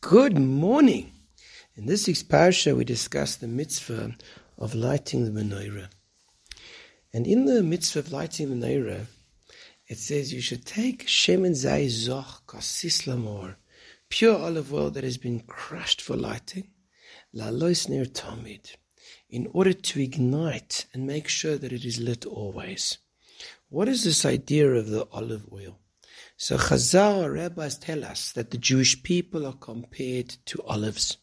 Good morning. In this week's parasha, we discuss the mitzvah of lighting the menorah. And in the mitzvah of lighting the menorah, it says you should take shemen zay zoch lamor, pure olive oil that has been crushed for lighting, leha'alot ner tamid, in order to ignite and make sure that it is lit always. What is this idea of the olive oil? So Chazal rabbis tell us that the Jewish people are compared to olives.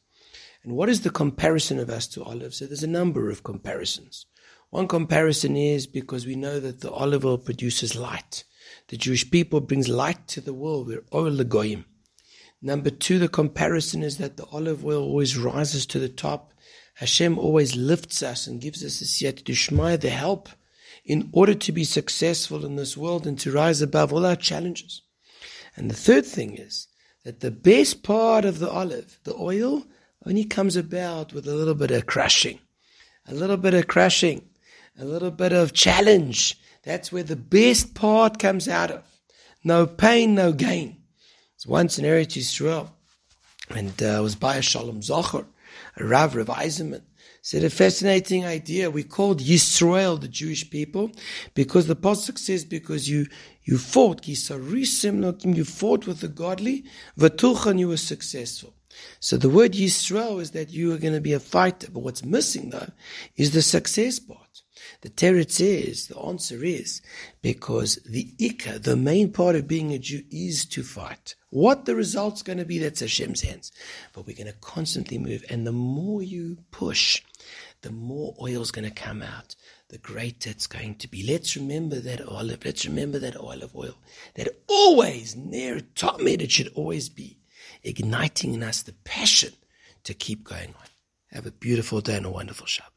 And what is the comparison of us to olives? So there's a number of comparisons. One comparison is because we know that the olive oil produces light. The Jewish people brings light to the world. We're ohr lagoyim. Number two, the comparison is that the olive oil always rises to the top. Hashem always lifts us and gives us a siyat the help, in order to be successful in this world and to rise above all our challenges. And the third thing is that the best part of the olive, the oil, only comes about with a little bit of crushing, a little bit of crushing, a little bit of challenge. That's where the best part comes out of. No pain, no gain. It's once in Eretz Yisrael, and uh, was by a Shalom Zocher, Rav Rav Eisenman, said a fascinating idea. We called Yisrael the Jewish people because the pasuk says because you you fought you fought with the godly, vatuchal you were successful. So the word Yisrael is that you are going to be a fighter, but what's missing though is the success part. The teretz is, the answer is, because the ikar, the main part of being a Jew is to fight. What the result's going to be, that's Hashem's hands. But we're going to constantly move. And the more you push, the more oil's going to come out, the greater it's going to be. Let's remember that olive. Let's remember that olive oil. That always, near top it should always be igniting in us the passion to keep going on. Have a beautiful day and a wonderful Shabbat.